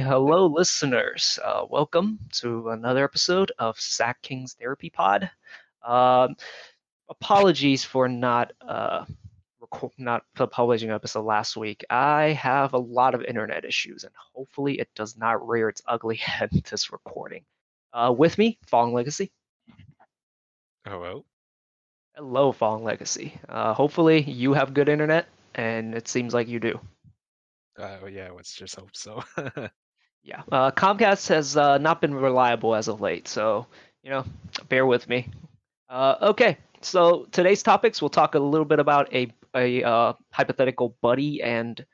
Hello, listeners. Uh, welcome to another episode of Sack King's Therapy Pod. Um, apologies for not uh, not publishing an episode last week. I have a lot of internet issues, and hopefully, it does not rear its ugly head this recording. Uh, with me, Falling Legacy. Hello. Hello, Falling Legacy. Uh, hopefully, you have good internet, and it seems like you do. Uh, yeah, let's just hope so. Yeah, uh, Comcast has uh, not been reliable as of late, so you know, bear with me. Uh, okay, so today's topics we'll talk a little bit about a a uh, hypothetical Buddy and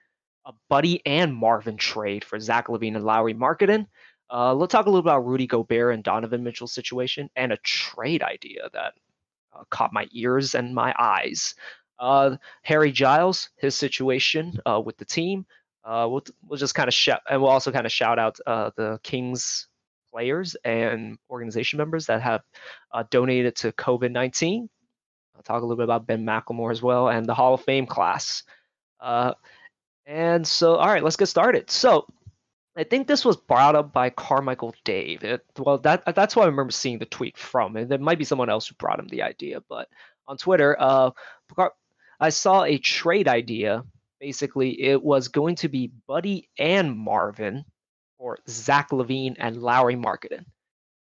a Buddy and Marvin trade for Zach LaVine and Lauri Markkanen. Uh, we'll talk a little about Rudy Gobert and Donovan Mitchell's situation and a trade idea that uh, caught my ears and my eyes. Uh, Harry Giles, his situation with the team. Uh, we'll we'll just kind of shout, and we'll also kind of shout out uh, the Kings players and organization members that have uh, donated to COVID nineteen. I'll talk a little bit about Ben McLemore as well and the Hall of Fame class. Uh, and so, all right, let's get started. So, I think this was brought up by Carmichael Dave. It, well, that that's what I remember seeing the tweet from, and there might be someone else who brought him the idea. But on Twitter, uh, I saw a trade idea basically it was going to be Buddy and Marvin or Zach LaVine and Lauri Markkanen.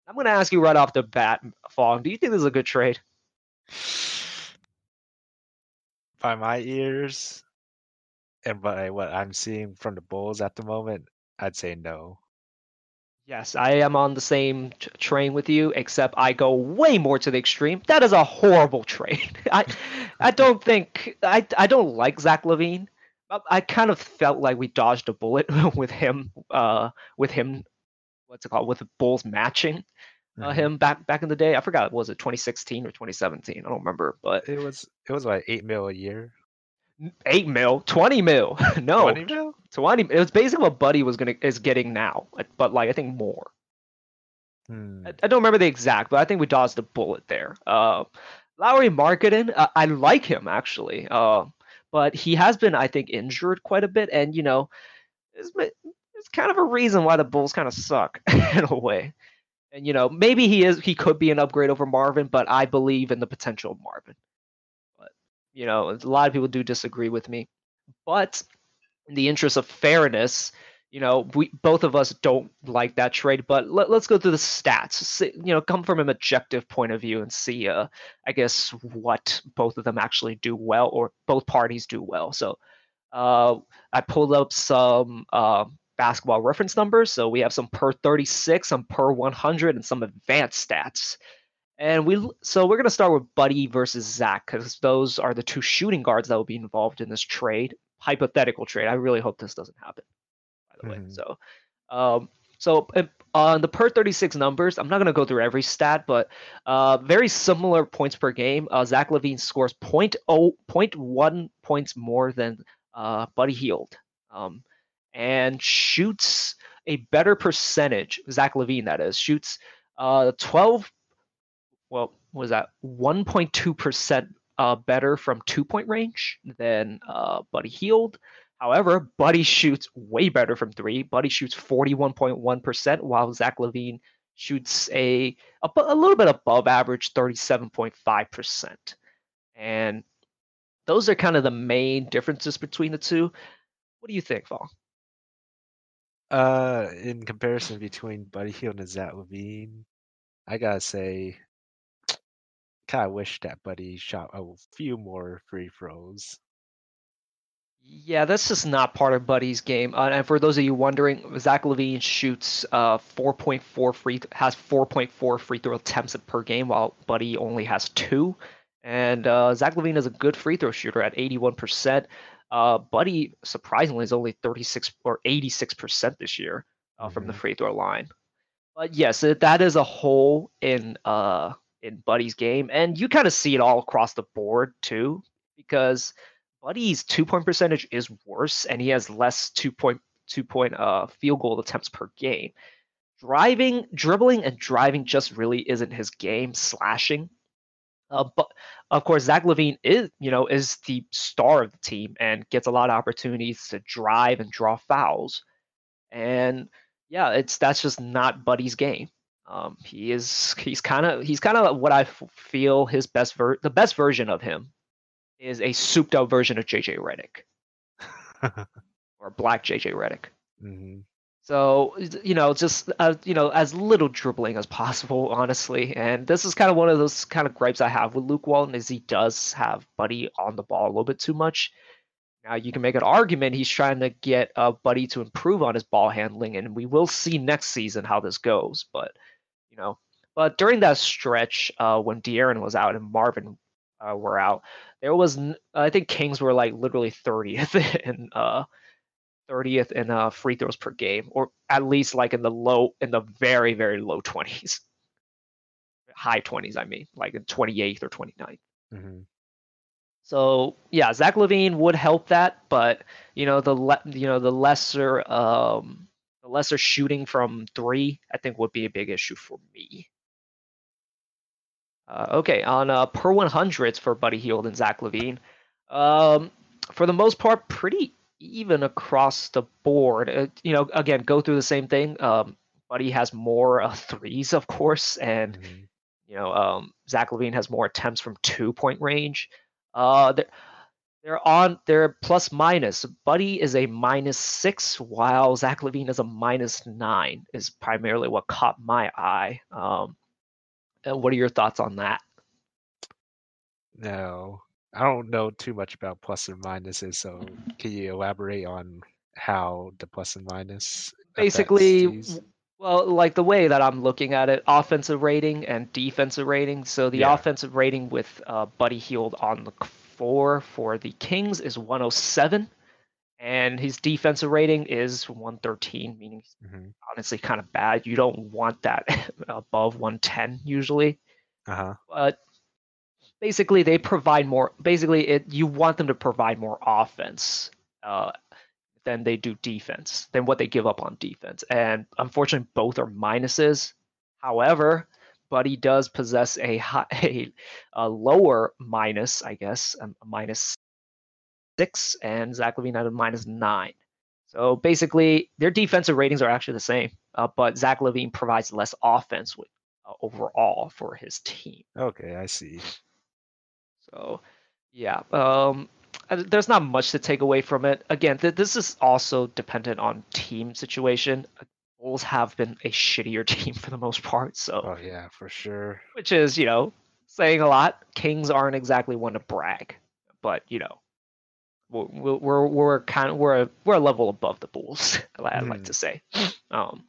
I'm going to ask you right off the bat, Fong, do you think this is a good trade? By my ears, and by what I'm seeing from the Bulls at the moment, I'd say no. Yes, I am on the same t- train with you, except I go way more to the extreme. That is a horrible trade. I, I don't think I, I don't like Zach LaVine. I, I kind of felt like we dodged a bullet with him, uh, with him, what's it called, with the Bulls matching uh, Mhm. him back back in the day. I forgot was it 2016 or 2017. I don't remember, but It was it was like eight mil a year. eight mil, 20 mil. no, Twenty mil? 20. It was basically what Buddy was gonna is getting now, but like I think more. Hmm. I, I don't remember the exact, but I think we dodged a bullet there. Uh, Lauri Markkanen, uh, I like him actually, uh, but he has been, I think, injured quite a bit, and you know, it's, it's kind of a reason why the Bulls kind of suck in a way. And you know, maybe he is, he could be an upgrade over Marvin, but I believe in the potential of Marvin. But you know, a lot of people do disagree with me, but in the interest of fairness, you know, we both of us don't like that trade, but let, us go through the stats. See, you know, come from an objective point of view and see, uh, I guess, what both of them actually do well, or both parties do well. So, uh, I pulled up some uh, basketball reference numbers. So we have some per 36, some per 100, and some advanced stats. And we so we're gonna start with Buddy versus Zach because those are the two shooting guards that will be involved in this trade, hypothetical trade. I really hope this doesn't happen the way. Mhm. So, um, so on the per 36 numbers, I'm not going to go through every stat, but uh, very similar points per game. Uh, Zach LaVine scores 0.0, 0.1 points more than uh, Buddy Hield, um, and shoots a better percentage. Zach LaVine, that is, shoots uh, 12. Well, what was that 1.2 percent uh, better from two point range than uh, Buddy Hield. However, Buddy shoots way better from three. Buddy shoots 41.1%, while Zach LaVine shoots a, a, a little bit above average, 37.5%. And those are kind of the main differences between the two. What do you think, Fall? Uh, in comparison between Buddy Hield and Zach LaVine, I gotta say, kind of wish that Buddy shot a few more free throws. Yeah, that's just not part of Buddy's game. Uh, and for those of you wondering, Zach LaVine shoots uh, 4.4 free has 4.4 free throw attempts per game, while Buddy only has two. And uh, Zach LaVine is a good free throw shooter at 81%. Uh, Buddy surprisingly is only 36 or 86% this year uh, from the Mhm. free throw line. But yes, that is a hole in uh in Buddy's game, and you kind of see it all across the board too, because Buddy's two point percentage is worse, and he has less two point two point uh field goal attempts per game. Driving, dribbling, and driving just really isn't his game. Slashing, uh, but of course, Zach LaVine is you know is the star of the team and gets a lot of opportunities to drive and draw fouls. And yeah, it's that's just not Buddy's game. Um, he is he's kind of he's kind of what I feel his best ver- the best version of him is a souped up version of JJ Redick or black JJ Redick. hmm So you know, just uh, you know, as little dribbling as possible, honestly. And this is kind of one of those kind of gripes I have with Luke Walton is he does have Buddy on the ball a little bit too much. Now you can make an argument he's trying to get uh, Buddy to improve on his ball handling, and we will see next season how this goes. But you know, but during that stretch uh, when De'Aaron was out and Marvin uh, were out, there was n- I think Kings were like literally 30th in uh 30th in uh, free throws per game, or at least like in the low, in the very, very low 20s, high 20s. I mean, like in 28th or 29th. hmm So yeah, Zach LaVine would help that, but you know the le- you know the lesser um the lesser shooting from three, I think would be a big issue for me. Uh, okay, on uh, per 100s for Buddy Hield and Zach LaVine, um, for the most part, pretty even across the board. Uh, you know, again, go through the same thing. Um, Buddy has more uh, threes, of course, and hmm you know, um, Zach LaVine has more attempts from two point range. Uh, they're, they're on they're plus minus. Buddy is a minus six, while Zach LaVine is a minus nine. Is primarily what caught my eye. Um, and what are your thoughts on that? No, I don't know too much about plus and minuses, so can you elaborate on how the plus and minus Basically, well, like the way that I'm looking at it, offensive rating and defensive rating. So the Yeah. offensive rating with uh, Buddy Hield on the four for the Kings is 107, and his defensive rating is 113, meaning he's hmm honestly kind of bad. You don't want that above 110 usually. Uh huh. But basically, they provide more. Basically, it you want them to provide more offense uh, than they do defense, than what they give up on defense. And unfortunately, both are minuses. However, Buddy does possess a high, a, a lower minus, I guess, a minus six, and Zach LaVine at a minus nine. So basically, their defensive ratings are actually the same, uh, but Zach LaVine provides less offense with, uh, overall for his team. Okay, I see. So, yeah, um, there's not much to take away from it. Again, th- this is also dependent on team situation. Uh, Bulls have been a shittier team for the most part, so Oh yeah, for sure. which is you know saying a lot. Kings aren't exactly one to brag, but you know we're we're we're kind of we're a, we're a level above the Bulls. I'd like Hmm. to say. Um,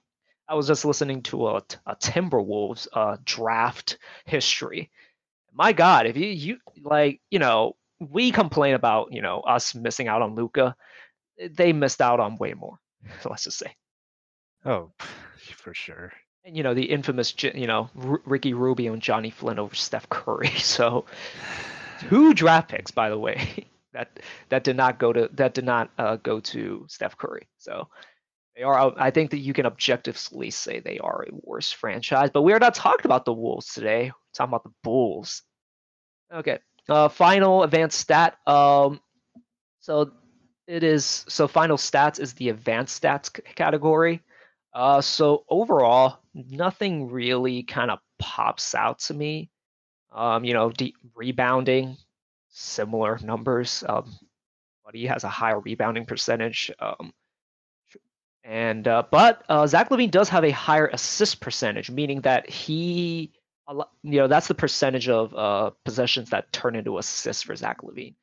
I was just listening to a, a Timberwolves uh, draft history. My God, if you you like you know we complain about you know us missing out on Luka, they missed out on way more. Let's just say. Oh, for sure. And you know the infamous, you know R- Ricky Rubio and Johnny Flynn over Steph Curry. So two draft picks, by the way, that that did not go to that did not uh, go to Steph Curry. So they are. I think that you can objectively say they are a worse franchise. But we are not talking about the Wolves today. We're talking about the Bulls. Okay. Uh, final advanced stat. Um, so it is. So final stats is the advanced stats c- category. Uh, so overall, nothing really kind of pops out to me. Um, you know, de- rebounding, similar numbers. Um, but he has a higher rebounding percentage. Um, and uh, but uh, Zach LaVine does have a higher assist percentage, meaning that he, you know, that's the percentage of uh, possessions that turn into assists for Zach LaVine.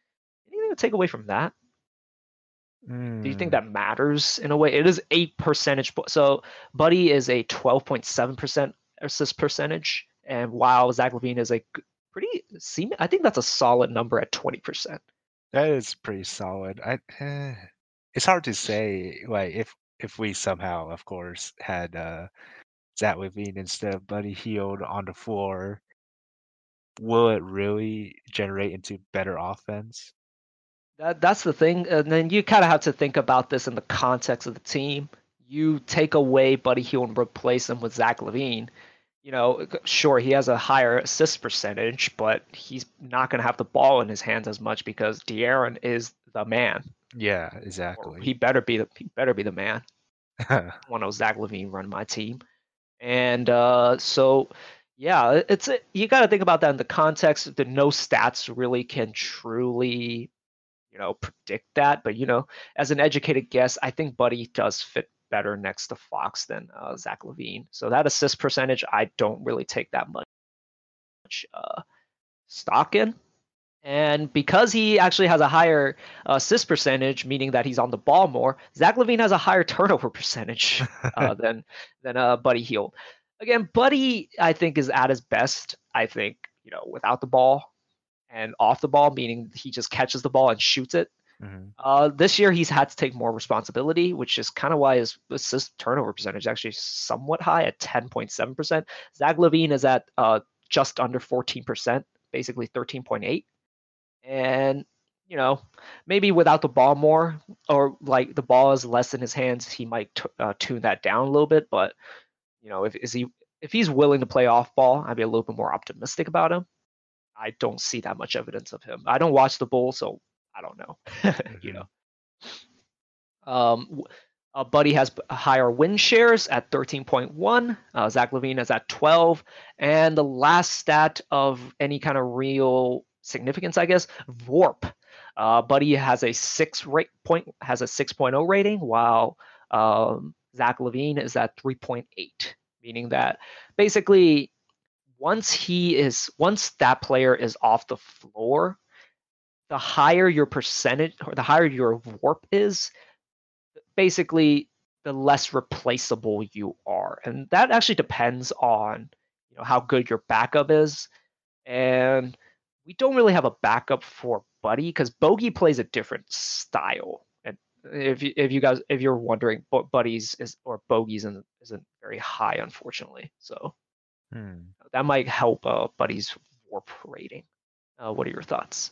Anything to take away from that? Do you think Mm, that matters in a way? It is eight percentage. po- So Buddy is a twelve point seven percent assist percentage, and while Zach LaVine is a pretty seem, I think that's a solid number at twenty percent. that is pretty solid. I. Eh, it's hard to say. Like if if we somehow, of course, had uh, Zach LaVine instead of Buddy Hield on the floor, will it really generate into better offense? That that's the thing, and then you kind of have to think about this in the context of the team. You take away Buddy Hield and replace him with Zach LaVine. You know, sure he has a higher assist percentage, but he's not going to have the ball in his hands as much because De'Aaron is the man. Yeah, Or exactly. he better be the he better be the man. want to Zach LaVine run my team. And uh, so, yeah, it's you got to think about that in the context that no stats really can truly, you know, predict that. But you know, as an educated guess, I think Buddy does fit better next to Fox than uh, Zach LaVine. So that assist percentage, I don't really take that much uh, stock in. And because he actually has a higher uh, assist percentage, meaning that he's on the ball more, Zach LaVine has a higher turnover percentage uh, than than uh, Buddy Hield. Again, Buddy, I think, is at his best. I think you know without the ball and off the ball, meaning he just catches the ball and shoots it. Mm-hmm. Uh, this year, he's had to take more responsibility, which is kind of why his assist turnover percentage is actually somewhat high at 10.7%. Zach LaVine is at uh, just under 14%, basically 13.8 and you know maybe without the ball more or like the ball is less in his hands he might t- uh, tune that down a little bit but you know if is he if he's willing to play off ball i'd be a little bit more optimistic about him i don't see that much evidence of him i don't watch the Bulls, so i don't know you mm-hmm. know um uh, Buddy has higher win shares at 13.1. Uh, Zach LaVine is at 12. And the last stat of any kind of real significance, I guess. VORP. Uh, Buddy has a six rate point has a 6.0 rating, while um, Zach LaVine is at 3.8, meaning that basically once he is once that player is off the floor, the higher your percentage or the higher your VORP is, basically the less replaceable you are, and that actually depends on you know how good your backup is, and we don't really have a backup for Buddy because Bogey plays a different style. And if you, if you guys if you're wondering, Buddy's is or Bogey's isn't, isn't very high, unfortunately. So hmm. that might help uh, Buddy's VORP rating. Uh, what are your thoughts?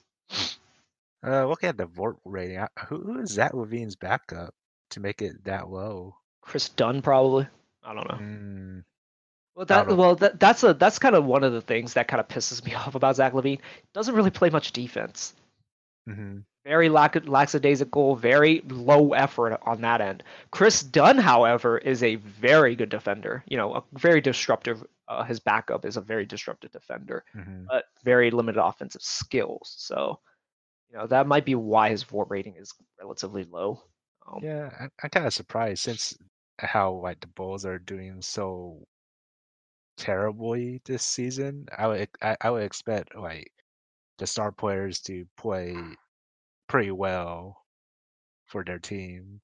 Uh, looking at the VORP rating, who, who is Zach LaVine's backup to make it that low? Kris Dunn, probably. I don't know. Hmm. Well, that well that, that's a that's kind of one of the things that kind of pisses me off about Zach LaVine. Doesn't really play much defense. Mm-hmm. Very lack lackadaisical, very low effort on that end. Kris Dunn, however, is a very good defender. You know, a very disruptive. Uh, his backup is a very disruptive defender, mm-hmm. but very limited offensive skills. So, you know, that might be why his VORP rating is relatively low. Um, yeah, I, I'm kind of surprised since how like the Bulls are doing so terribly this season. I would I, I would expect like the star players to play pretty well for their team.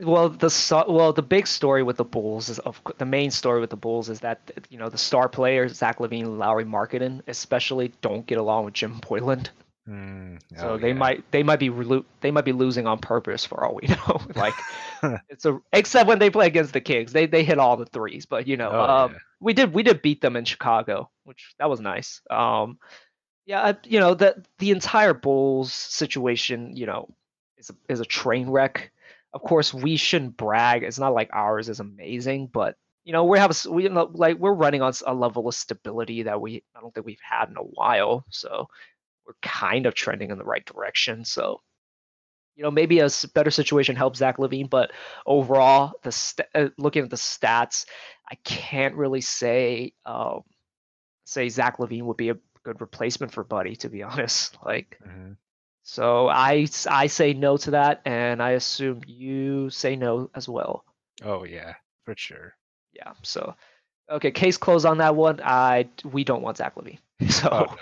Well, the well the big story with the Bulls is of the main story with the Bulls is that you know the star players Zach LaVine, Lauri Markkanen, especially don't get along with Jim Boylen. Mm, so oh, they yeah. might they might be they might be losing on purpose for all we know. like it's a except when they play against the Kings, they they hit all the threes. But you know, oh, um, yeah. we did we did beat them in Chicago, which that was nice. Um, yeah, you know the the entire Bulls situation, you know, is a, is a train wreck. Of course, we shouldn't brag. It's not like ours is amazing, but you know we have a, we like we're running on a level of stability that we I don't think we've had in a while. So we're kind of trending in the right direction. So, you know, maybe a better situation helps Zach LaVine, but overall, the st- uh, looking at the stats, I can't really say um, say Zach LaVine would be a good replacement for Buddy. To be honest, like. Mm-hmm. So I, I say no to that, and I assume you say no as well. Oh yeah, for sure. Yeah. So, okay, case closed on that one. I we don't want Zach LaVine. So, oh,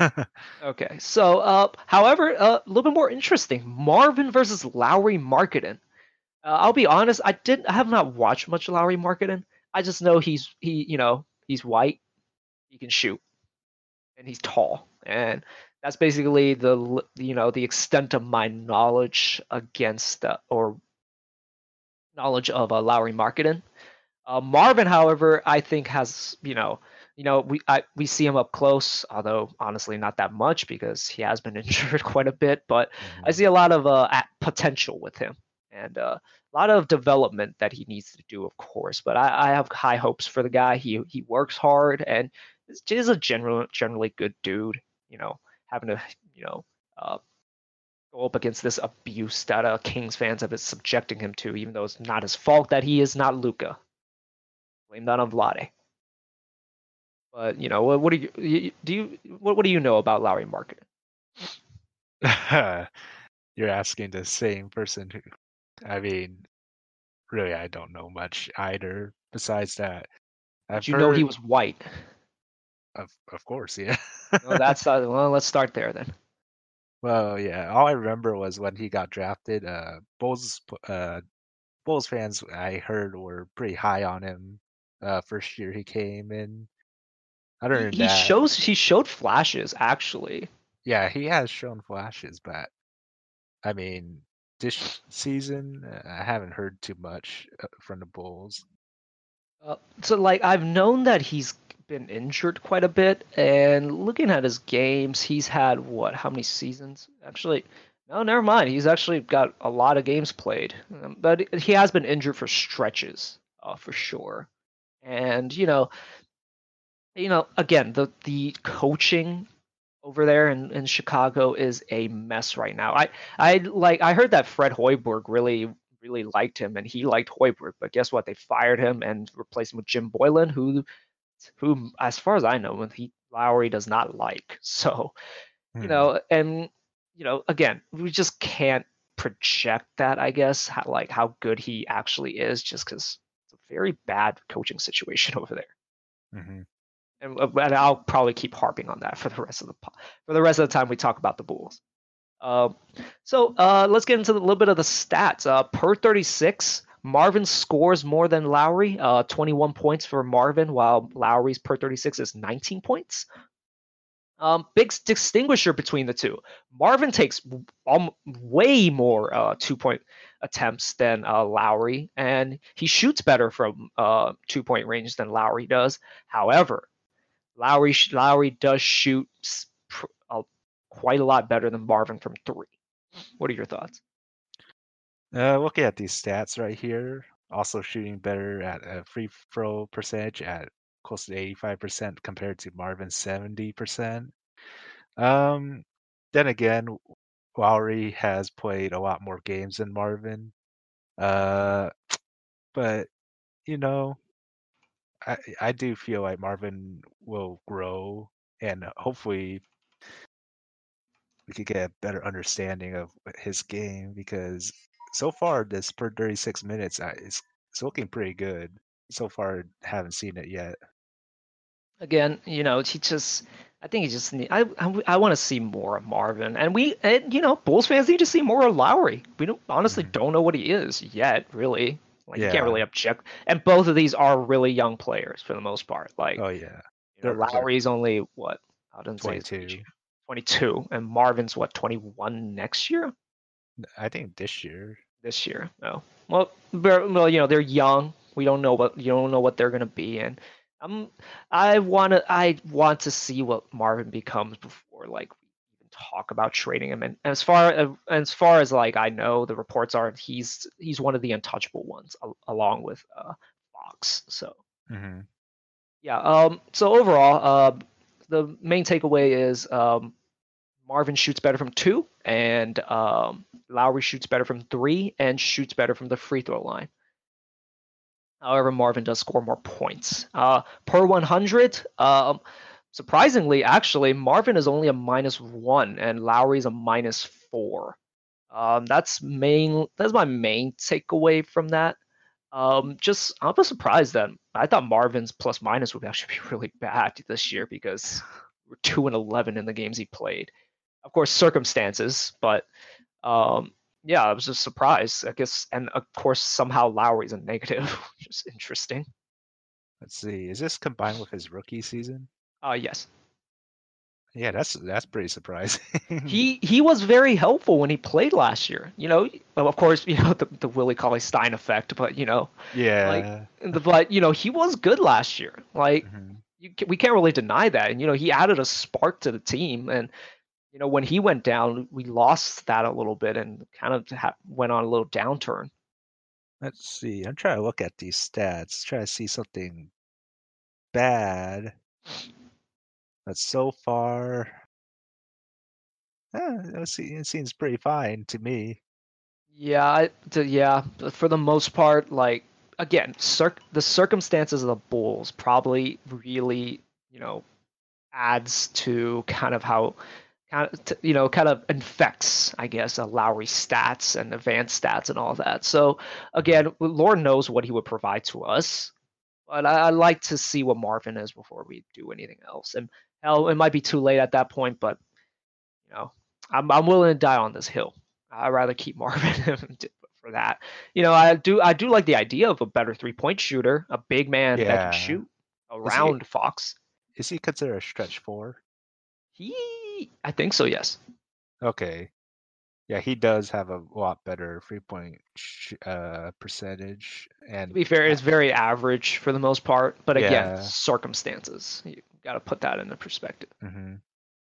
no. okay. So, uh, however, uh, a little bit more interesting: Marvin versus Lauri Markkanen. Uh, I'll be honest, I didn't, I have not watched much Lauri Markkanen. I just know he's he, you know, he's white, he can shoot, and he's tall, and that's basically the you know the extent of my knowledge against uh, or knowledge of uh, Lauri Markkanen. Uh, Marvin, however, I think has you know you know, we I, we see him up close, although honestly not that much because he has been injured quite a bit. But mm-hmm. I see a lot of uh, potential with him and uh, a lot of development that he needs to do, of course. But I, I have high hopes for the guy. He he works hard and is a general generally good dude. You know, having to you know uh, go up against this abuse that uh, Kings fans have been subjecting him to, even though it's not his fault that he is not Luka. Blame that on Vlade. But you know, what, what do you, do? You what, what do you know about Lauri Markkanen? You're asking the same person who, I mean, really, I don't know much either. Besides that, I've you heard, know he was white. Of of course, yeah. well, that's uh, well. Let's start there then. Well, yeah. All I remember was when he got drafted. Uh, Bulls, uh, Bulls fans I heard were pretty high on him. Uh, first year he came in. Other he, he shows he showed flashes actually. Yeah, he has shown flashes, but I mean, this season I haven't heard too much uh, from the Bulls. Uh, so, like, I've known that he's been injured quite a bit, and looking at his games, he's had what? How many seasons? Actually, no, never mind. He's actually got a lot of games played, um, but he has been injured for stretches, uh, for sure. And you know, you know, again, the the coaching over there in, in Chicago is a mess right now. I I like I heard that Fred Hoiberg really really liked him and he liked Hoiberg, but guess what? They fired him and replaced him with Jim Boylen, who who as far as I know, he Lauri does not like. So, hmm. you know, and you know, again, we just can't project that. I guess how, like how good he actually is, just because it's a very bad coaching situation over there. Mm-hmm and, uh, and I'll probably keep harping on that for the rest of the for the rest of the time we talk about the Bulls. Um, so uh, let's get into a little bit of the stats. Uh, per 36, Marvin scores more than Lauri. uh, 21 points for Marvin, while Lauri's per 36 is 19 points. Um, big distinguisher between the two. Marvin takes um, way more uh, two point attempts than uh, Lauri, and he shoots better from uh, two point range than Lauri does. However, Lauri Lowry does shoot quite a lot better than Marvin from three. What are your thoughts? Uh, looking at these stats right here, also shooting better at a free throw percentage at close to 85% compared to Marvin's 70%. Um, then again, Lauri has played a lot more games than Marvin. Uh, but you know, I I do feel like Marvin will grow, and hopefully we could get a better understanding of his game because so far this per 36 minutes uh, is it's looking pretty good. So far, haven't seen it yet. Again, you know, he just. I think he just need. I I, I want to see more of Marvin, and we, and you know, Bulls fans need to see more of Lauri. We don't honestly mm-hmm. don't know what he is yet, really. Like yeah. you can't really object. And both of these are really young players for the most part. Like oh yeah, you know, Lauri's only what I didn't 22. say 22, and Marvin's what 21 next year. I think this year. This year, no. Well, well, you know they're young. We don't know what you don't know what they're gonna be, and I'm um, I want to I want to see what Marvin becomes before like talk about trading him. And as far as far as like I know, the reports are he's he's one of the untouchable ones, along with uh, Fox. So mm-hmm. yeah. Um. So overall, uh, the main takeaway is um, Marvin shoots better from two, and um, Lauri shoots better from three, and shoots better from the free throw line. However, Marvin does score more points. Uh, per 100, um, surprisingly, actually, Marvin is only a minus one and Lauri's a minus four. Um, that's main. That's my main takeaway from that. Um, just I'm just surprised that I thought Marvin's plus minus would actually be really bad this year because we're two and eleven in the games he played. Of course, circumstances, but um, yeah, I was just surprised. I guess, and of course, somehow Lauri's a negative, which is interesting. Let's see. Is this combined with his rookie season? Uh, yes. Yeah, that's that's pretty surprising. he he was very helpful when he played last year. You know, of course, you know the the Willie Cauley Stein effect, but you know, yeah, like the but you know he was good last year. Like mm-hmm. you, we can't really deny that, and you know he added a spark to the team, and you know when he went down, we lost that a little bit and kind of ha- went on a little downturn. Let's see. I'm trying to look at these stats, try to see something bad but so far, eh, it seems pretty fine to me. Yeah, to, yeah. For the most part, like again, circ the circumstances of the Bulls probably really, you know, adds to kind of how, kind of, t- you know, kind of infects, I guess, uh, Lauri stats and advanced stats and all that. So again, Lord knows what he would provide to us, but I, I like to see what Marvin is before we do anything else. And hell, it might be too late at that point, but you know, I'm I'm willing to die on this hill. I'd rather keep Marvin for that. You know, I do I do like the idea of a better three point shooter, a big man that can shoot Is he around Fox. is he considered a stretch four? He, I think so. Yes. Okay. Yeah, he does have a lot better three point sh- uh, percentage, To and be fair, it's very average for the most part, but again, Yeah. circumstances. You got to put that into perspective. mhm.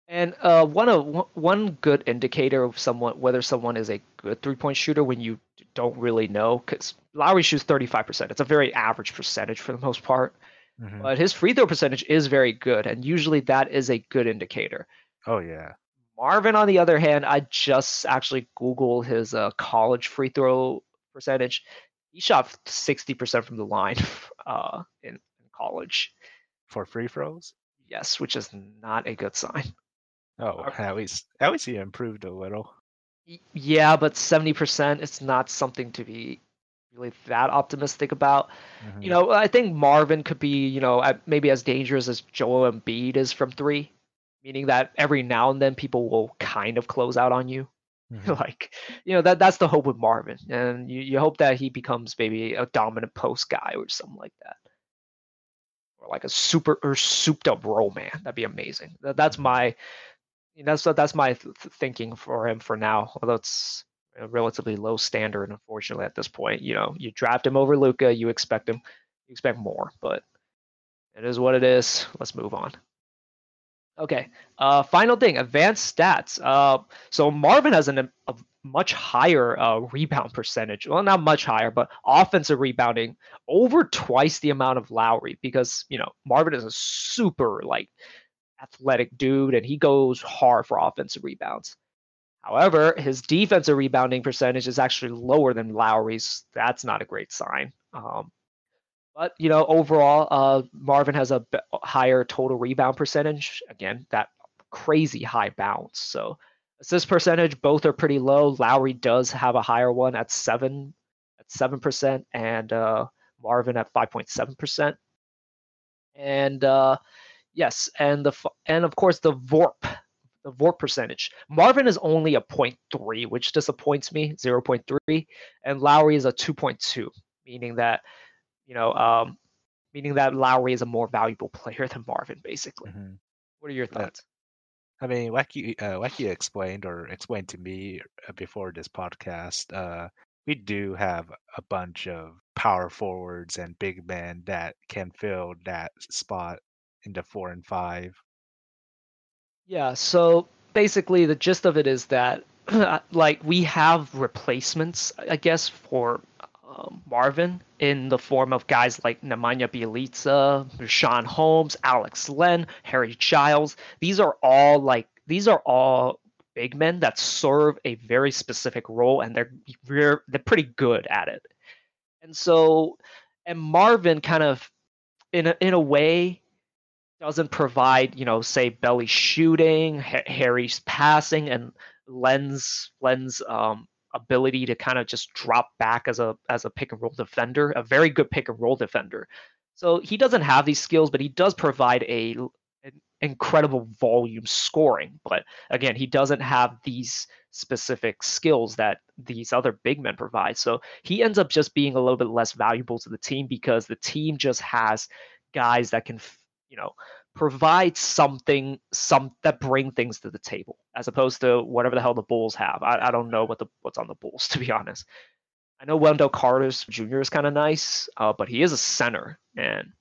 And uh, one of one- good indicator of someone whether someone is a good three point shooter when you don't really know because Lauri shoots 35%. It's a very average percentage for the most part, Mhm. but his free throw percentage is very good, and usually that is a good indicator. oh yeah, Marvin, on the other hand, I just actually Googled his uh, college free throw percentage. He shot 60% from the line uh, in, in college. for free throws. Yes, which is not a good sign. Oh, at least at least he improved a little. Yeah, but seventy percent it's not something to be really that optimistic about. Mhm. You know, I think Marvin could be, you know maybe as dangerous as Joel Embiid is from three, meaning that every now and then people will kind of close out on you. Mhm. like, you know, that that's the hope with Marvin. And you, you hope that he becomes maybe a dominant post guy or something like that. Or like a super or souped up roll man. That'd be amazing. That, that's my that's that's my th- thinking for him for now. Although it's a relatively low standard, unfortunately, at this point. You know, you draft him over Luka, you expect him, you expect more, but it is what it is. Let's move on. Okay. Uh, final thing, advanced stats. Uh, so Marvin has an, a much higher uh, rebound percentage. Well, not much higher, but offensive rebounding over twice the amount of Lauri because you know Marvin is a super like athletic dude and he goes hard for offensive rebounds. However, his defensive rebounding percentage is actually lower than Lauri's. That's not a great sign. Um, but you know, overall, uh, Marvin has a b- higher total rebound percentage. Again, that crazy high bounce. So assist percentage, both are pretty low. Lauri does have a higher one at seven, at seven percent, and uh, Marvin at five point seven percent. And uh, yes, and the f- and of course the VORP, the VORP percentage. Marvin is only a 0.3, which disappoints me, 0.3, and Lauri is a 2.2, meaning that you know, um, meaning that Lauri is a more valuable player than Marvin, basically. Mhm. What are your thoughts? I mean, like you, uh, you explained or explained to me uh, before this podcast, uh, we do have a bunch of power forwards and big men that can fill that spot in the four and five. Yeah, so basically the gist of it is that like we have replacements, I guess, for um, Marvin in the form of guys like Nemanja Bjelica, Richaun Holmes, Alex Len, Harry Giles. These are all like these are all big men that serve a very specific role and they're they're, pretty good at it. And so and Marvin kind of in a, in a way doesn't provide, you know, say Belly shooting, ha- Harry's passing, and Len's Len's um, ability to kind of just drop back as a as a pick and roll defender, a very good pick and roll defender. So he doesn't have these skills, but he does provide a incredible volume scoring. But again, he doesn't have these specific skills that these other big men provide. So he ends up just being a little bit less valuable to the team because the team just has guys that can, you know, provide something some that bring things to the table as opposed to whatever the hell the Bulls have. I, I don't know what the what's on the Bulls to be honest. I know Wendell Carter's Jr. is kind of nice, uh, but he is a center, and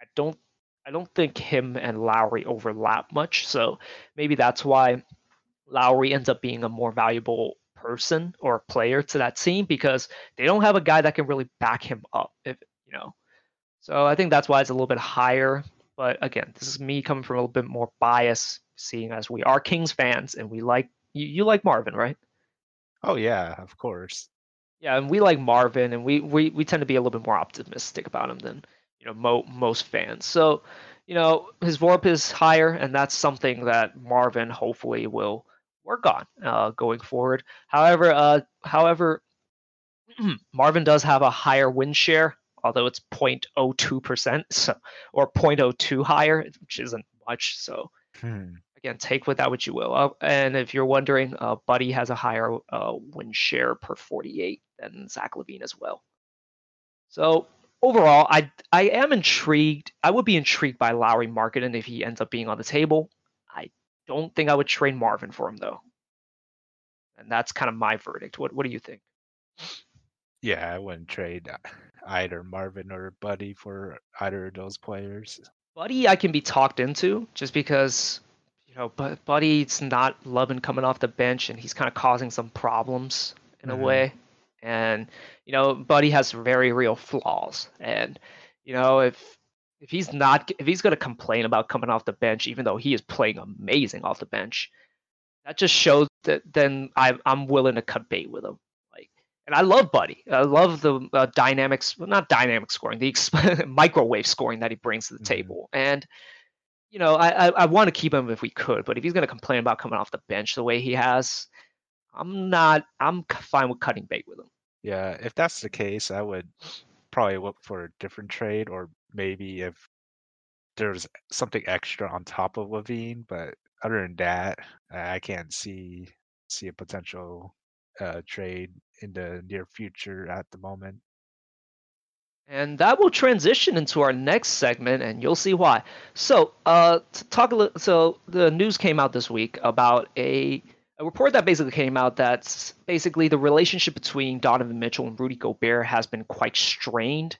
I don't I don't think him and Lauri overlap much. So maybe that's why Lauri ends up being a more valuable person or player to that team because they don't have a guy that can really back him up. If you know, so I think that's why it's a little bit higher. But again, this is me coming from a little bit more bias, seeing as we are Kings fans and we like You, you like Marvin, right? Oh yeah, of course. Yeah, and we like Marvin, and we, we, we tend to be a little bit more optimistic about him than you know mo- most fans. So, you know, his VORP is higher, and that's something that Marvin hopefully will work on uh, going forward. However, uh, however, Marvin does have a higher win share, although it's 0.02%, so or 0.02 higher, which isn't much. So Hmm. again, take with that what you will. Uh, and if you're wondering, uh, Buddy has a higher uh, win share per 48 than Zach LaVine as well. So overall, I I am intrigued. I would be intrigued by Lauri Markkanen if he ends up being on the table. I don't think I would trade Marvin for him though. And that's kind of my verdict. What what do you think? Yeah, I wouldn't trade either Marvin or Buddy for either of those players. Buddy, I can be talked into just because, you know, but Buddy's not loving coming off the bench and he's kind of causing some problems in a Mhm. way. And, you know, Buddy has very real flaws. And, you know, if if he's not if he's gonna complain about coming off the bench, even though he is playing amazing off the bench, that just shows that then I I'm willing to cut bait with him. And I love Buddy. I love the uh, dynamics, well, not dynamic scoring, the exp- microwave scoring that he brings to the Mhm. table. And you know, I I, I want to keep him if we could, but if he's going to complain about coming off the bench the way he has, I'm not. I'm fine with cutting bait with him. Yeah, if that's the case, I would probably look for a different trade, or maybe if there's something extra on top of LaVine. But other than that, I I can't see see a potential uh, trade in the near future at the moment. And that will transition into our next segment, and you'll see why. So, uh, talk a little. So, the news came out this week about a a report that basically came out that's basically the relationship between Donovan Mitchell and Rudy Gobert has been quite strained,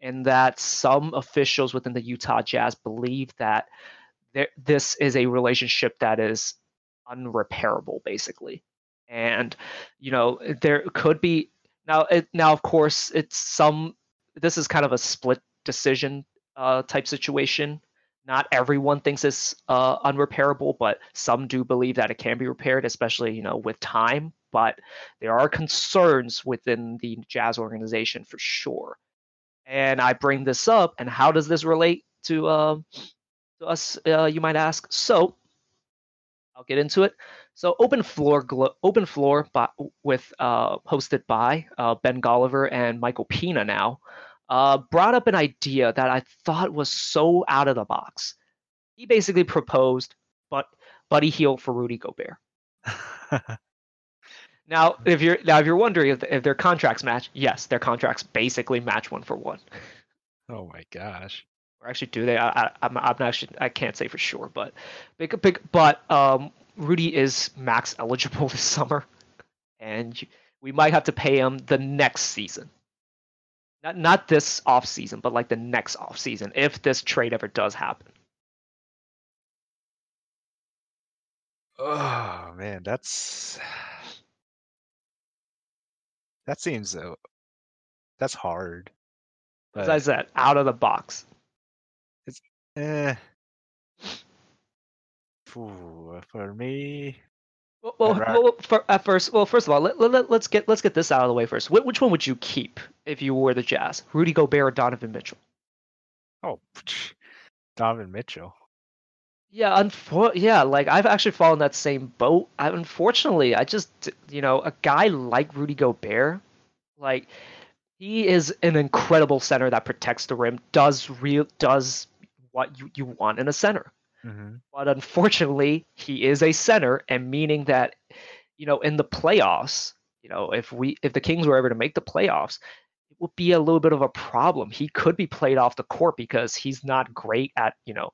and that some officials within the Utah Jazz believe that there, this is a relationship that is unrepairable, basically. And you know, there could be now. It, now, of course, it's some this is kind of a split decision uh, type situation. Not everyone thinks it's uh, unrepairable, but some do believe that it can be repaired, especially you know with time. But there are concerns within the Jazz organization for sure. And I bring this up, and how does this relate to, uh, to us? Uh, you might ask. So I'll get into it. So open floor, glo- open floor, by, with uh, hosted by uh, Ben Golliver and Michael Pina now, uh, brought up an idea that I thought was so out of the box. He basically proposed, but Buddy Hield for Rudy Gobert. Now, if you're now if you're wondering if, if their contracts match, yes, their contracts basically match one for one. oh my gosh. Or actually, do they? I, I, I'm, I'm not I can't say for sure, but big, big, but um, Rudy is max eligible this summer, and we might have to pay him the next season. Not not this off season, but like the next off season if this trade ever does happen. Oh man, that's that seems uh, that's hard. As But I said, out of the box. It's eh. For me, Well, well for, at first, well, first of all, let, let, let's get let's get this out of the way first. Wh- which one would you keep if you were the Jazz? Rudy Gobert or Donovan Mitchell? oh, Donovan Mitchell. Yeah, unfor- yeah, like I've actually fallen that same boat. I, unfortunately, I just, you know, a guy like Rudy Gobert, like he is an incredible center that protects the rim, does real does what you, you want in a center. Hmm But unfortunately, he is a center, and meaning that, you know, in the playoffs, you know, if we if the Kings were ever to make the playoffs, it would be a little bit of a problem. He could be played off the court because he's not great at, you know,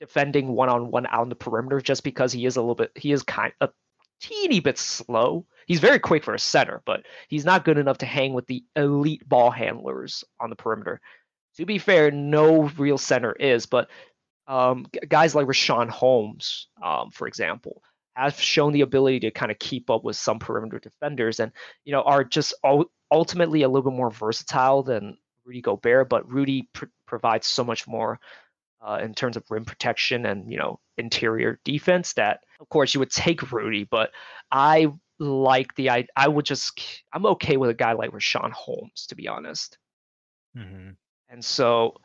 defending one on one out on the perimeter just because he is a little bit he is kind a teeny bit slow. He's very quick for a center, but he's not good enough to hang with the elite ball handlers on the perimeter. To be fair, no real center is, but um, guys like Richaun Holmes, um, for example, have shown the ability to kind of keep up with some perimeter defenders, and you know are just ul- ultimately a little bit more versatile than Rudy Gobert. But Rudy pr- provides so much more uh, in terms of rim protection and you know interior defense. That of course you would take Rudy, but I like the I I would just I'm okay with a guy like Richaun Holmes to be honest. Mm-hmm. And so,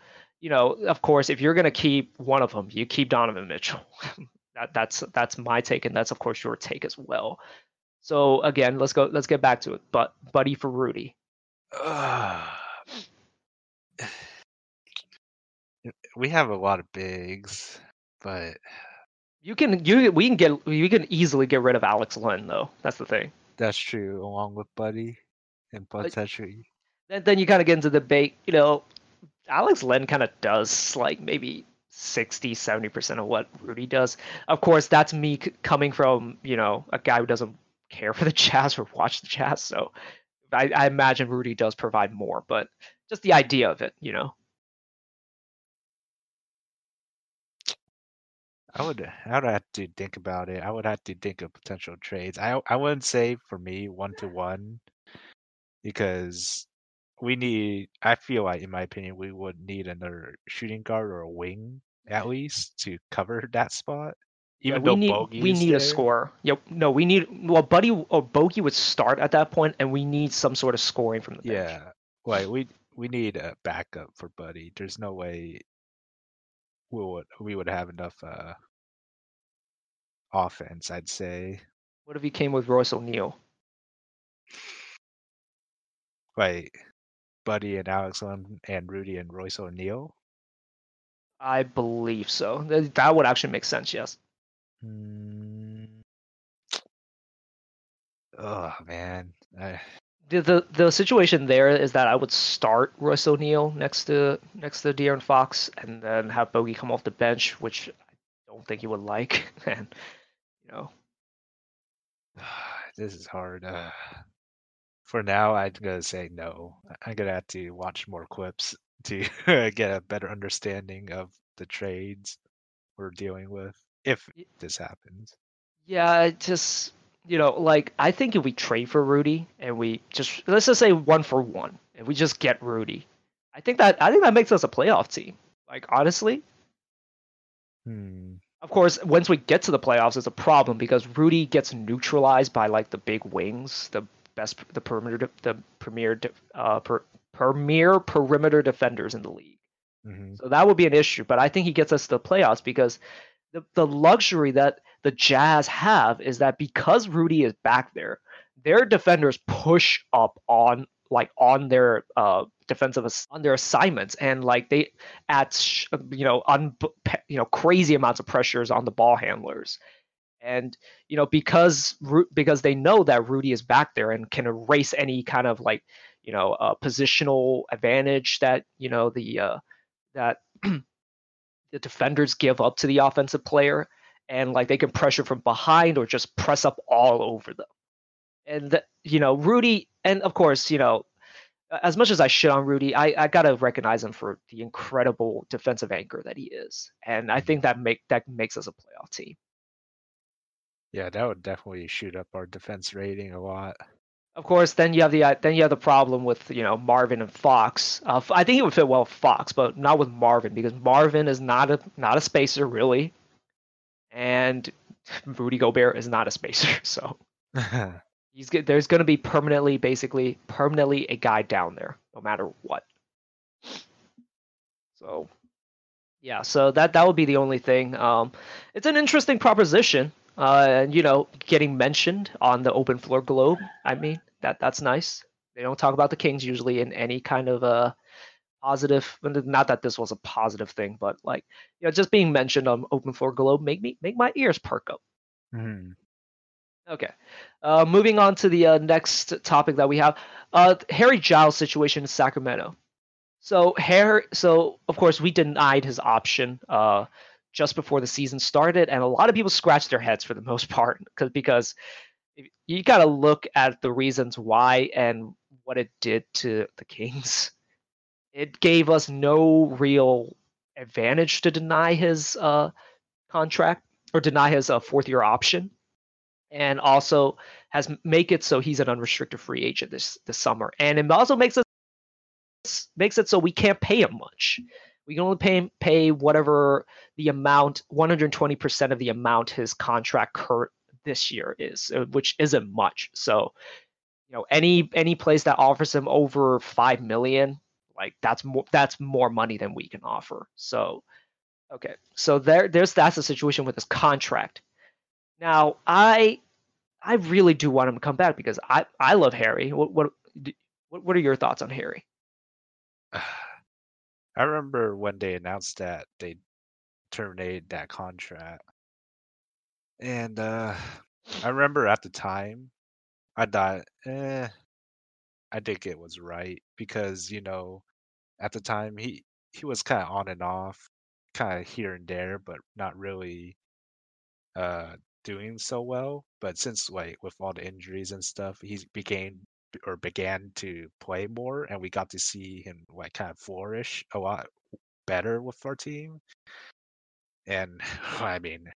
you know, of course, if you're gonna keep one of them, you keep Donovan Mitchell. that that's that's my take, and that's of course your take as well. So again, let's go. Let's get back to it. But Buddy for Rudy. we have a lot of bigs, but You can you we can get we can easily get rid of Alex Len though. That's the thing. that's true. Along with Buddy and potentially, Then then you kind of get into the debate. You know, Alex Len kind of does like maybe 60 70% of what Rudy does. Of course, that's me c- coming from, you know, a guy who doesn't care for the Jazz or watch the Jazz. So I, I imagine Rudy does provide more, but just the idea of it, you know. I would I would have to think about it. I would have to think of potential trades. I I wouldn't say for me one to one because we need. I feel like, in my opinion, we would need another shooting guard or a wing at least to cover that spot. Yeah, Even we though need Bogey we need a there. scorer. Yep. No, we need well, Buddy or Bogey would start at that point, and we need some sort of scoring from the bench. Yeah, like we we need a backup for Buddy. There's no way we would we would have enough uh offense. I'd say What if he came with Royce O'Neale? like Buddy and Alex Len and Rudy and Royce O'Neale. I believe so. That would actually make sense. Yes. Mm. Oh man, I, The, the the situation there is that I would start Royce O'Neale next to next to De'Aaron Fox, and then have Bogey come off the bench, which I don't think he would like. And you know, this is hard. Uh, for now, I'm gonna say no. I'm gonna have to watch more clips to get a better understanding of the trades we're dealing with if this happens. yeah, just you know, like I think if we trade for Rudy and we just let's just say one for one, if we just get Rudy, I think that I think that makes us a playoff team. Like honestly, Hmm. Of course, once we get to the playoffs, it's a problem because Rudy gets neutralized by like the big wings, the best, the perimeter, the premier, uh, per, premier perimeter defenders in the league. hmm So that would be an issue. But I think he gets us to the playoffs because the the luxury that the Jazz have is that because Rudy is back there, their defenders push up on like on their uh defensive ass- on their assignments and like they add sh- you know un you know crazy amounts of pressures on the ball handlers and you know because because they know that Rudy is back there and can erase any kind of like you know uh, positional advantage that you know the uh, that the defenders give up to the offensive player. And like they can pressure from behind or just press up all over them. And th- you know Rudy and of course you know as much as I shit on Rudy, I, I gotta recognize him for the incredible defensive anchor that he is, and I think that make that makes us a playoff team. Yeah, that would definitely shoot up our defense rating a lot. Of course, then you have the uh, then you have the problem with you know Marvin and Fox. Uh, I think he would fit well with Fox, but not with Marvin because Marvin is not a not a spacer really, and Rudy Gobert is not a spacer. So he's there's going to be permanently, basically permanently a guy down there, no matter what. So, yeah, so that that would be the only thing. Um, it's an interesting proposition, uh, and you know, getting mentioned on the Open Floor Globe. I mean, that that's nice. They don't talk about the Kings usually in any kind of uh positive. Not that this was a positive thing, but like you know, just being mentioned on Open Floor Globe make me make my ears perk up. Mhm. Okay. Uh, moving on to the uh, next topic that we have, uh, Harry Giles situation in Sacramento. So Harry, so of course we denied his option uh, just before the season started, and a lot of people scratched their heads for the most part because because you got to look at the reasons why and what it did to the Kings. It gave us no real advantage to deny his uh, contract or deny his uh, fourth year option and also has make it so he's an unrestricted free agent this this summer and it also makes it makes it so we can't pay him much We can only pay pay whatever the amount, 120% of the amount his contract this year is, uh, which isn't much. So, you know, any any place that offers him over five million, like that's more that's more money than we can offer. So, okay, so there there's that's the situation with his contract. Now, I I really do want him to come back because I I love Harry. What what, what are your thoughts on Harry? I remember when they announced that they terminated that contract. And uh I remember at the time I thought, eh, I think it was right because, you know, at the time he he was kind of on and off, kind of here and there, but not really uh doing so well. But since like with all the injuries and stuff, he became or began to play more, and we got to see him like kind of flourish a lot better with our team. And I mean,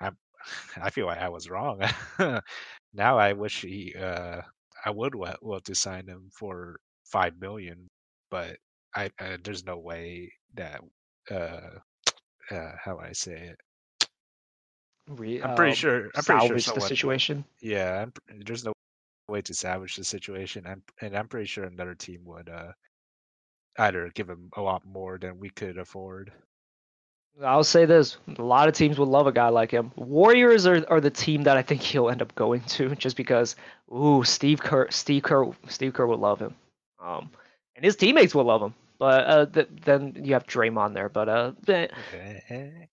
I I feel like I was wrong. now I wish he uh I would want, want to sign him for five million, but I uh, there's no way that uh, uh how do I say it Re, I'm pretty um, sure. I'm pretty sure salvage the situation. Yeah, I'm, there's no way to salvage the situation, and and I'm pretty sure another team would uh either give him a lot more than we could afford. I'll say this: a lot of teams would love a guy like him. Warriors are, are the team that I think he'll end up going to, just because. Ooh, Steve Kerr, Steve Kerr, Steve Kerr would love him, um, and his teammates will love him. But uh, th- then you have Draymond there. But uh, Okay.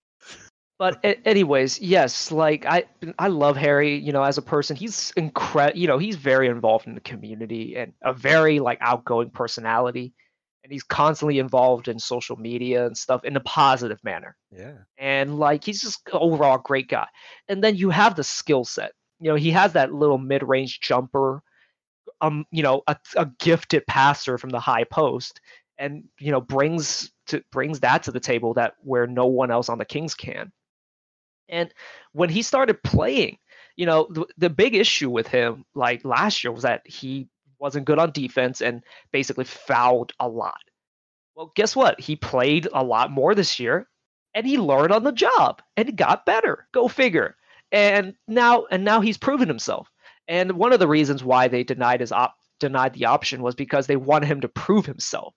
But anyways, yes, like I I love Harry, you know, as a person. He's incredible, you know, he's very involved in the community and a very like outgoing personality. And he's constantly involved in social media and stuff in a positive manner. Yeah. And like he's just overall great guy. And then you have the skill set. You know, he has that little mid-range jumper, um, you know, a, a gifted passer from the high post and you know brings to brings that to the table that where no one else on the Kings can. And when he started playing, you know, the, the big issue with him, like last year, was that he wasn't good on defense and basically fouled a lot. Well, guess what? He played a lot more this year and he learned on the job and got better. Go figure. And now and now he's proven himself. And one of the reasons why they denied his op- denied the option was because they wanted him to prove himself.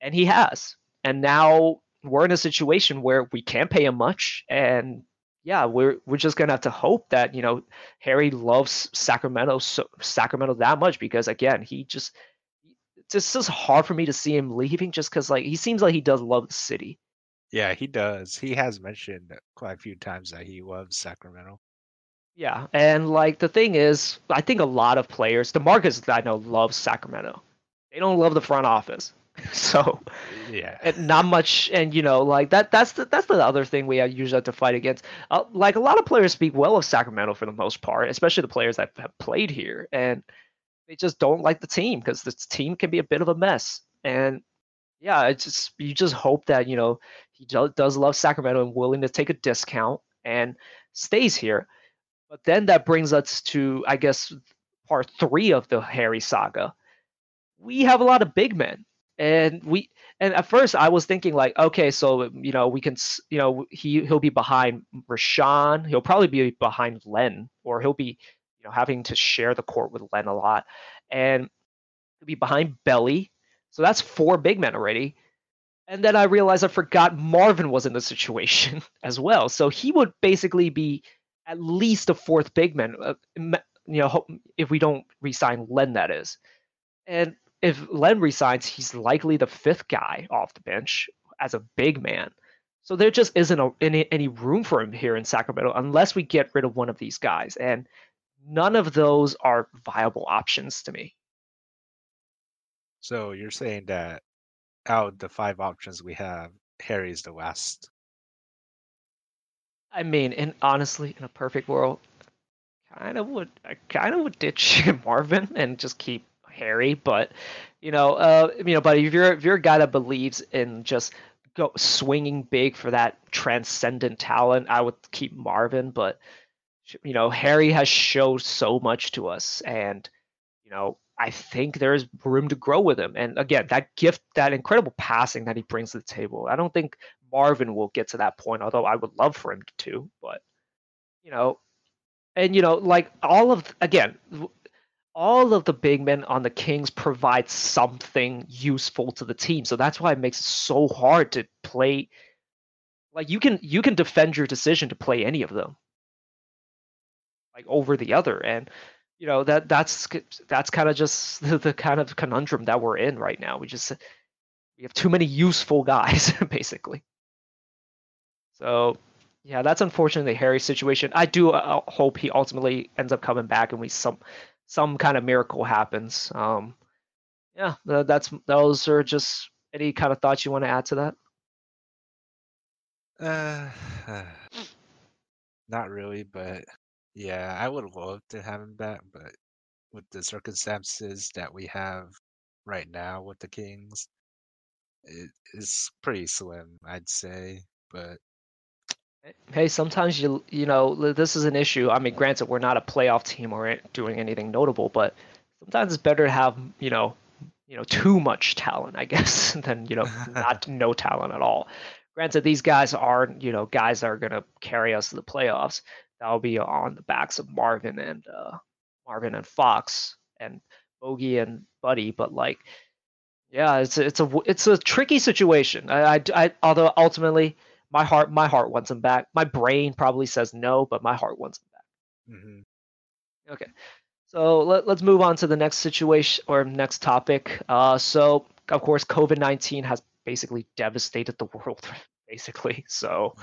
And he has. And now we're in a situation where we can't pay him much and yeah, we're we're just gonna have to hope that you know Harry loves Sacramento so, Sacramento that much because again he just it's just hard for me to see him leaving just because like he seems like he does love the city. Yeah, he does. He has mentioned quite a few times that he loves Sacramento. Yeah, and like the thing is, I think a lot of players, the markets that I know, love Sacramento. They don't love the front office. So Yeah. not much and you know like that that's the that's the other thing we usually have to fight against. Uh, like a lot of players speak well of sacramento for the most part especially the players that have played here and they just don't like the team because this team can be a bit of a mess. And yeah it's just you just hope that you know he does love sacramento and willing to take a discount and stays here. But then that brings us to i guess part three of the harry saga. We have a lot of big men and we and at first I was thinking like, okay, so you know we can, you know, he he'll be behind Richaun, he'll probably be behind Len, or he'll be, you know, having to share the court with Len a lot, and he'll be behind Belly. So that's four big men already. And then I realized I forgot Marvin was in the situation as well. So he would basically be at least a fourth big man, uh, you know, if we don't resign Len, that is. And if Len resigns, he's likely the fifth guy off the bench as a big man. So there just isn't a, any any room for him here in Sacramento unless we get rid of one of these guys, and none of those are viable options to me. So you're saying that out of the five options we have, Harry's the last. I mean, and honestly, in a perfect world, kind of would I kind of would ditch Marvin and just keep Harry, but you know, uh, you know, but if you're if you're a guy that believes in just go swinging big for that transcendent talent, I would keep Marvin. But you know, Harry has showed so much to us, and you know, I think there's room to grow with him. And again, that gift, that incredible passing that he brings to the table. I don't think Marvin will get to that point, although I would love for him to. But you know, and you know, like all of again, all of the big men on the Kings provide something useful to the team. So that's why it makes it so hard to play. Like you can you can defend your decision to play any of them, like over the other, and you know that that's that's kind of just the, the kind of conundrum that we're in right now. We just we have too many useful guys, basically. So yeah, that's unfortunately Harry's situation. I do uh, hope he ultimately ends up coming back and we some some kind of miracle happens. Um, yeah, that's those are just any kind of thoughts you want to add to that. Uh, not really, but yeah, I would love to have him back, but with the circumstances that we have right now with the Kings, it is pretty slim, I'd say. But Hey, sometimes you you know this is an issue. I mean, granted, we're not a playoff team or doing anything notable, but sometimes it's better to have you know you know too much talent, I guess, than you know not no talent at all. Granted, these guys are you know guys that are gonna carry us to the playoffs. That'll be on the backs of Marvin and uh, Marvin and Fox and Bogey and Buddy, but like. Yeah, it's a, it's a it's a tricky situation. I, I, I although ultimately my heart my heart wants him back. My brain probably says no, but my heart wants him back. Mm-hmm. Okay. So let, let's move on to the next situation or next topic. Uh, so of course, COVID nineteen has basically devastated the world, basically. So,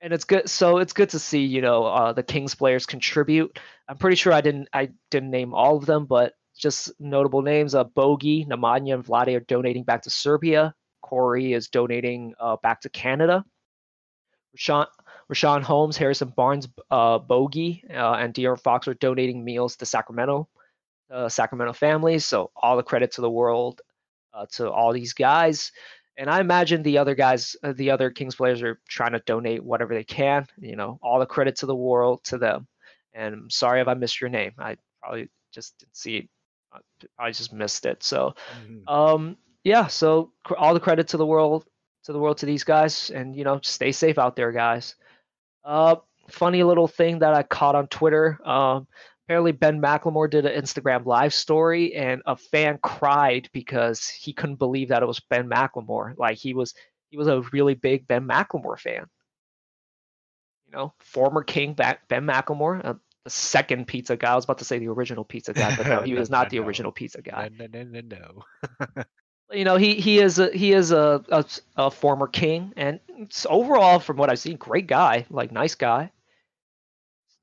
and it's good. So it's good to see you know uh, the Kings players contribute. I'm pretty sure I didn't I didn't name all of them, but just notable names: uh, Bogey, Nemanja, and Vlade are donating back to Serbia. Cory is donating uh, back to Canada. Richaun, Richaun Holmes, Harrison Barnes, uh, Bogey, uh, and De'Aaron Fox are donating meals to Sacramento, uh, Sacramento families. So all the credit to the world uh, to all these guys. And I imagine the other guys, uh, the other Kings players are trying to donate whatever they can. You know, all the credit to the world to them. And I'm sorry if I missed your name. I probably just didn't see it. I just missed it. So, mm-hmm. um, yeah. So all the credit to the world to the world to these guys, and you know, stay safe out there, guys. Uh, funny little thing that I caught on Twitter. Um, apparently, Ben McLemore did an Instagram live story, and a fan cried because he couldn't believe that it was Ben McLemore. Like he was, he was a really big Ben McLemore fan. You know, former King Ben McLemore, uh, the second pizza guy. I was about to say the original pizza guy, but no, he was not the original pizza guy. No, no, no, no. no. you know he he is a he is a, a, a former king and overall from what i've seen great guy like nice guy.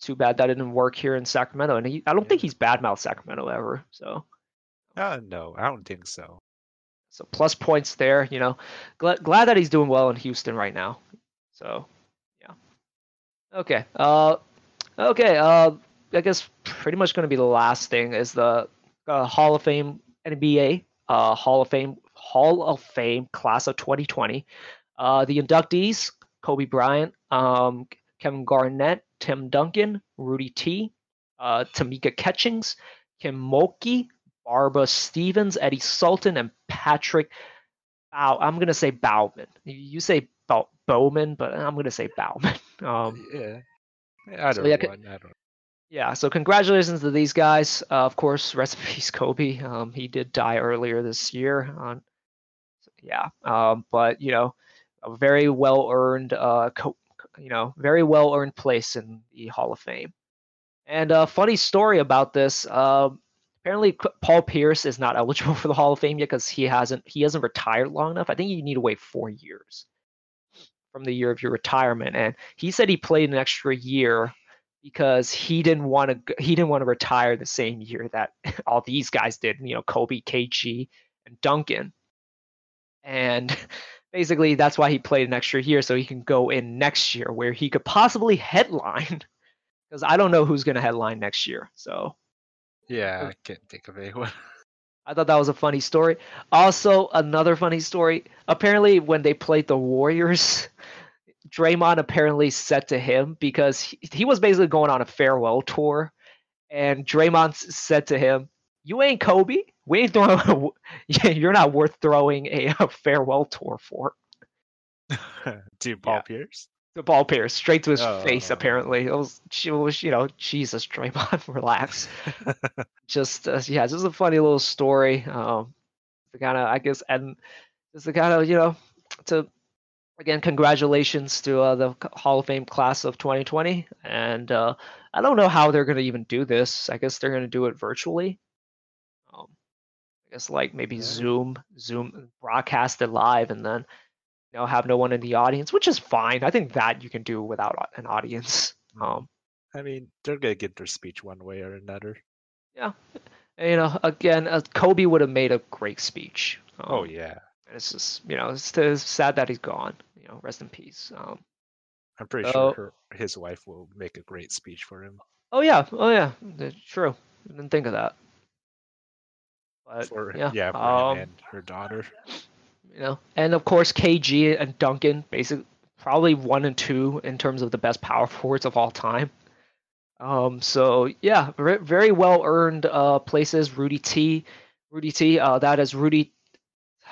Too bad that didn't work here in sacramento and he, i don't yeah. think he's badmouth sacramento ever so. Uh, no i don't think so. So plus points there you know. Glad, glad that he's doing well in houston right now so yeah. Okay uh okay uh i guess pretty much going to be the last thing is the uh, hall of fame nba uh, Hall of Fame Hall of Fame class of 2020. Uh, the inductees: Kobe Bryant, um, Kevin Garnett, Tim Duncan, Rudy T, uh, Tamika Catchings, Kim Mulkey, Barbara Stevens, Eddie Sutton, and Patrick Bow. I'm gonna say Bowman. You say Bowman, but I'm gonna say Bowman. Um, yeah, I don't so, yeah, know. I don't yeah, so congratulations to these guys. Uh, of course, peace, Kobe. Um, he did die earlier this year. On, yeah, um, but you know, a very well earned, uh, co- you know, very well earned place in the Hall of Fame. And a funny story about this. Uh, apparently, Paul Pierce is not eligible for the Hall of Fame yet because he hasn't he hasn't retired long enough. I think you need to wait four years from the year of your retirement. And he said he played an extra year because he didn't want to he didn't want to retire the same year that all these guys did, you know, Kobe, KG, and Duncan. And basically that's why he played an extra year so he can go in next year where he could possibly headline because I don't know who's going to headline next year. So yeah, I can't think of anyone. I thought that was a funny story. Also, another funny story. Apparently, when they played the Warriors, Draymond apparently said to him because he, he was basically going on a farewell tour, and Draymond said to him, you ain't Kobe. We ain't throwing. You're not worth throwing a, a farewell tour for. to Paul Yeah. Pierce. To Paul pierce straight to his face. Oh. Apparently, it was. Was. You know, Jesus, Draymond, relax. just uh, yeah, just a funny little story. Um, to kind of I guess and just to kind of you know to again congratulations to uh, the Hall of Fame class of 2020. And uh, I don't know how they're gonna even do this. I guess they're gonna do it virtually. Um, I guess like maybe Yeah. Zoom, Zoom broadcast it live, and then you know have no one in the audience, which is fine. I think that you can do without an audience. Um, I mean, they're gonna get their speech one way or another. and, you know, again, uh, Kobe would have made a great speech. oh Um, yeah, And it's just, you know, it's, it's sad that he's gone. You know, rest in peace. Um, I'm pretty Oh. sure her, his wife will make a great speech for him. oh yeah, oh yeah, true. I didn't think of that. But For yeah, yeah, for um, and her daughter. you know, and of course KG and Duncan, basically probably one and two in terms of the best power forwards of all time. Um, so yeah, very, very well earned uh, places. Rudy T, Rudy T. Uh, that is Rudy.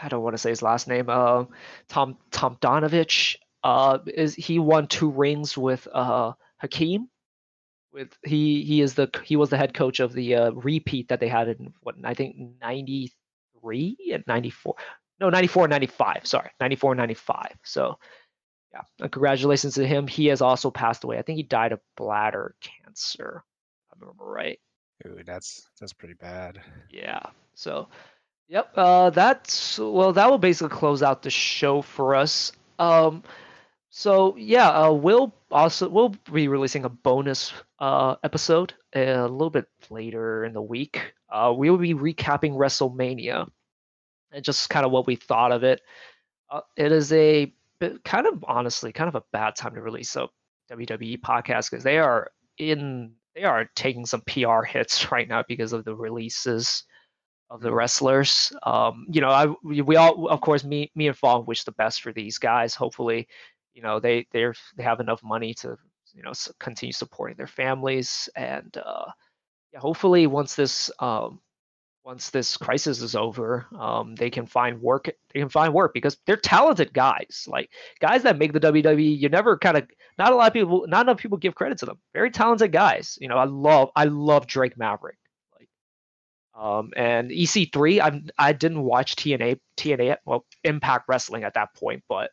I don't want to say his last name. Uh, Tom Tomjanovich. Uh, is he won two rings with uh Hakeem? With he he is the he was the head coach of the uh, repeat that they had in what I think ninety three and ninety four. No, 94 95. Sorry, 94 95. So, yeah, uh, congratulations to him. He has also passed away. I think he died of bladder cancer. I remember right. Ooh, that's that's pretty bad. Yeah. So, yep. Uh, that's well. That will basically close out the show for us. Um, so yeah, uh, we'll also we'll be releasing a bonus uh episode a little bit later in the week. Uh, we will be recapping WrestleMania and just kind of what we thought of it. Uh, it is a kind of honestly kind of a bad time to release a WWE podcast because they are in they are taking some PR hits right now because of the releases of the wrestlers. Um, you know, I we, all of course me me and Fawn wish the best for these guys. Hopefully, you know they they're they have enough money to you know continue supporting their families and uh, yeah, hopefully once this um, once this crisis is over, um, they can find work. They can find work because they're talented guys, like guys that make the WWE. You never kind of not a lot of people, not enough people give credit to them. Very talented guys. You know, I love I love Drake Maverick. Um, and EC3. I'm I didn't watch TNA TNA well Impact Wrestling at that point, but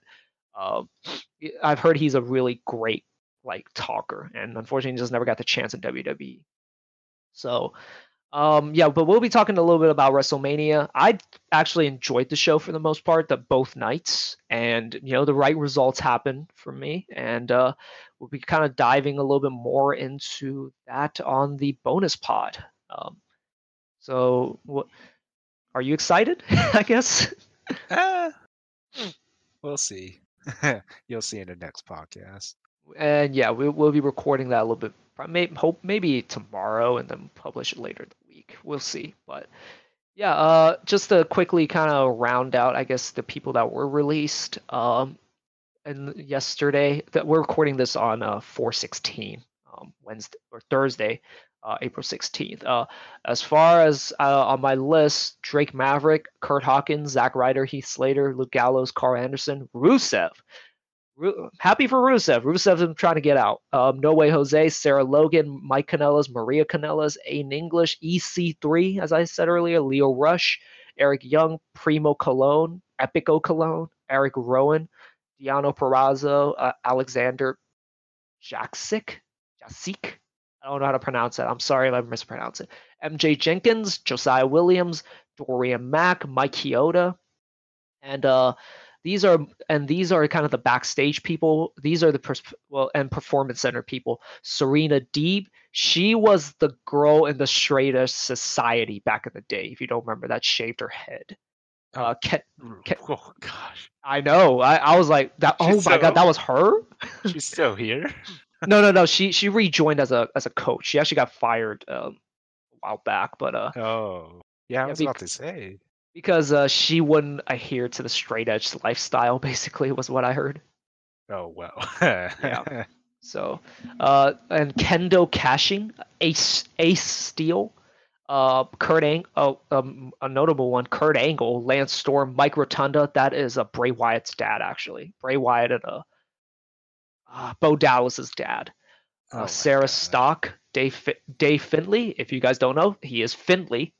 um, I've heard he's a really great like talker, and unfortunately, he just never got the chance in WWE. So, um, yeah, but we'll be talking a little bit about WrestleMania. I actually enjoyed the show for the most part, the both nights, and you know the right results happened for me, and uh, we'll be kind of diving a little bit more into that on the bonus pod. Um, so, what are you excited? I guess. Ah, we'll see. You'll see in the next podcast. and yeah, we, we'll be recording that a little bit. Maybe hope maybe tomorrow, and then publish it later in the week. We'll see. But yeah, uh, just to quickly kind of round out, I guess the people that were released. Um, and yesterday that we're recording this on uh 416 um Wednesday or Thursday, uh April 16th. Uh as far as uh, on my list, Drake Maverick, Kurt Hawkins, Zack Ryder, Heath Slater, Luke Gallows, Karl Anderson, Rusev. Ru- happy for Rusev. Rusev's been trying to get out. Um, no Way Jose, Sarah Logan, Mike Kanellis, Maria Kanellis, Aiden English, EC3, as I said earlier, Lio Rush, Eric Young, Primo Colón, Epico Colón, Erick Rowan, Deonna Purrazzo, uh, Alexander Jaksic, Jasik. I don't know how to pronounce it. I'm sorry if I mispronounce it. MJ Jenkins, Josiah Williams, Dorian Mack, Mike Chioda, and uh, these are and these are kind of the backstage people. These are the pers- well and performance center people. Serena Deeb, she was the girl in the Straight Edge Society back in the day. If you don't remember, that shaved her head. Uh, Ket, Ca- Oh gosh, I know. I, I was like that. Oh She's my god, that was her. she's still here. no, no, no. She she rejoined as a as a coach. She actually got fired um, a while back, but uh, Oh, yeah. I was bec- about to say. because uh, she wouldn't adhere to the straight edge lifestyle. Basically, was what I heard. Oh well. Yeah. So, uh, and Kendo Cashing, Ace Ace Steel, Uh, Kurt Ang- oh, um, a notable one, Kurt Angle, Lance Storm, Mike Rotunda. That is a uh, Bray Wyatt's dad, actually. Bray Wyatt and uh, uh Bo Dallas's dad. Uh, oh Sarah God. Stock, Dave Dave Finlay. If you guys don't know, he is Finlay.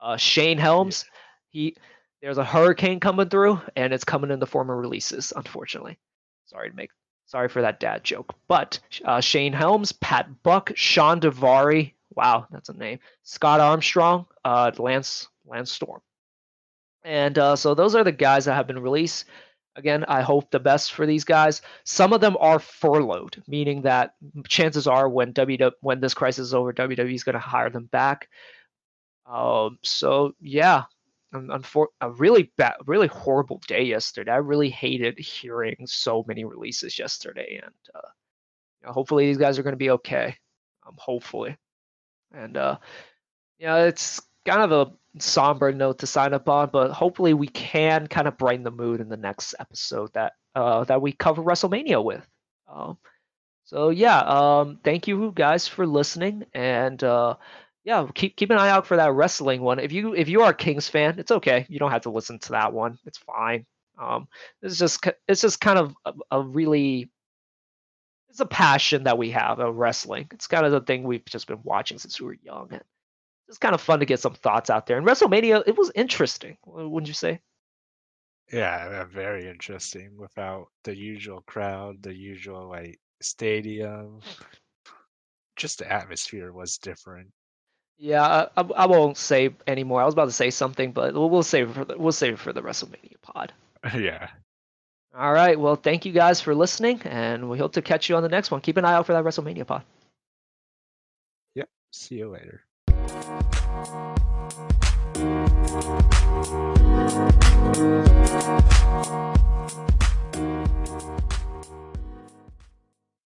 Uh, Shane Helms. Yeah. He there's a hurricane coming through, and it's coming in the form of releases. Unfortunately, sorry to make sorry for that dad joke. But uh, Shane Helms, Pat Buck, Shawn Daivari. Wow, that's a name. Scott Armstrong, uh, Lance Lance Storm. And uh, so those are the guys that have been released. Again, I hope the best for these guys. Some of them are furloughed, meaning that chances are when WWE when this crisis is over, WWE is going to hire them back. Um, so yeah, unfor- a really bad, really horrible day yesterday. I really hated hearing so many releases yesterday, and uh, you know, hopefully these guys are going to be okay. Um, hopefully, and uh, yeah, it's kind of a somber note to sign up on, but hopefully we can kind of brighten the mood in the next episode that uh, that we cover WrestleMania with. Um, so yeah, um, thank you guys for listening, and uh, yeah, keep keep an eye out for that wrestling one. If you if you are a Kings fan, it's okay. You don't have to listen to that one. It's fine. Um, it's just it's just kind of a, a really it's a passion that we have of wrestling. It's kind of the thing we've just been watching since we were young. It's kind of fun to get some thoughts out there. And WrestleMania, it was interesting, wouldn't you say? Yeah, uh, very interesting. Without the usual crowd, the usual like stadium, just the atmosphere was different. Yeah, I, I won't say anymore. I was about to say something, but we'll, we'll save it for the, we'll save it for the WrestleMania pod. yeah. All right. Well, thank you guys for listening, and we hope to catch you on the next one. Keep an eye out for that WrestleMania pod. Yep. See you later. Thank you.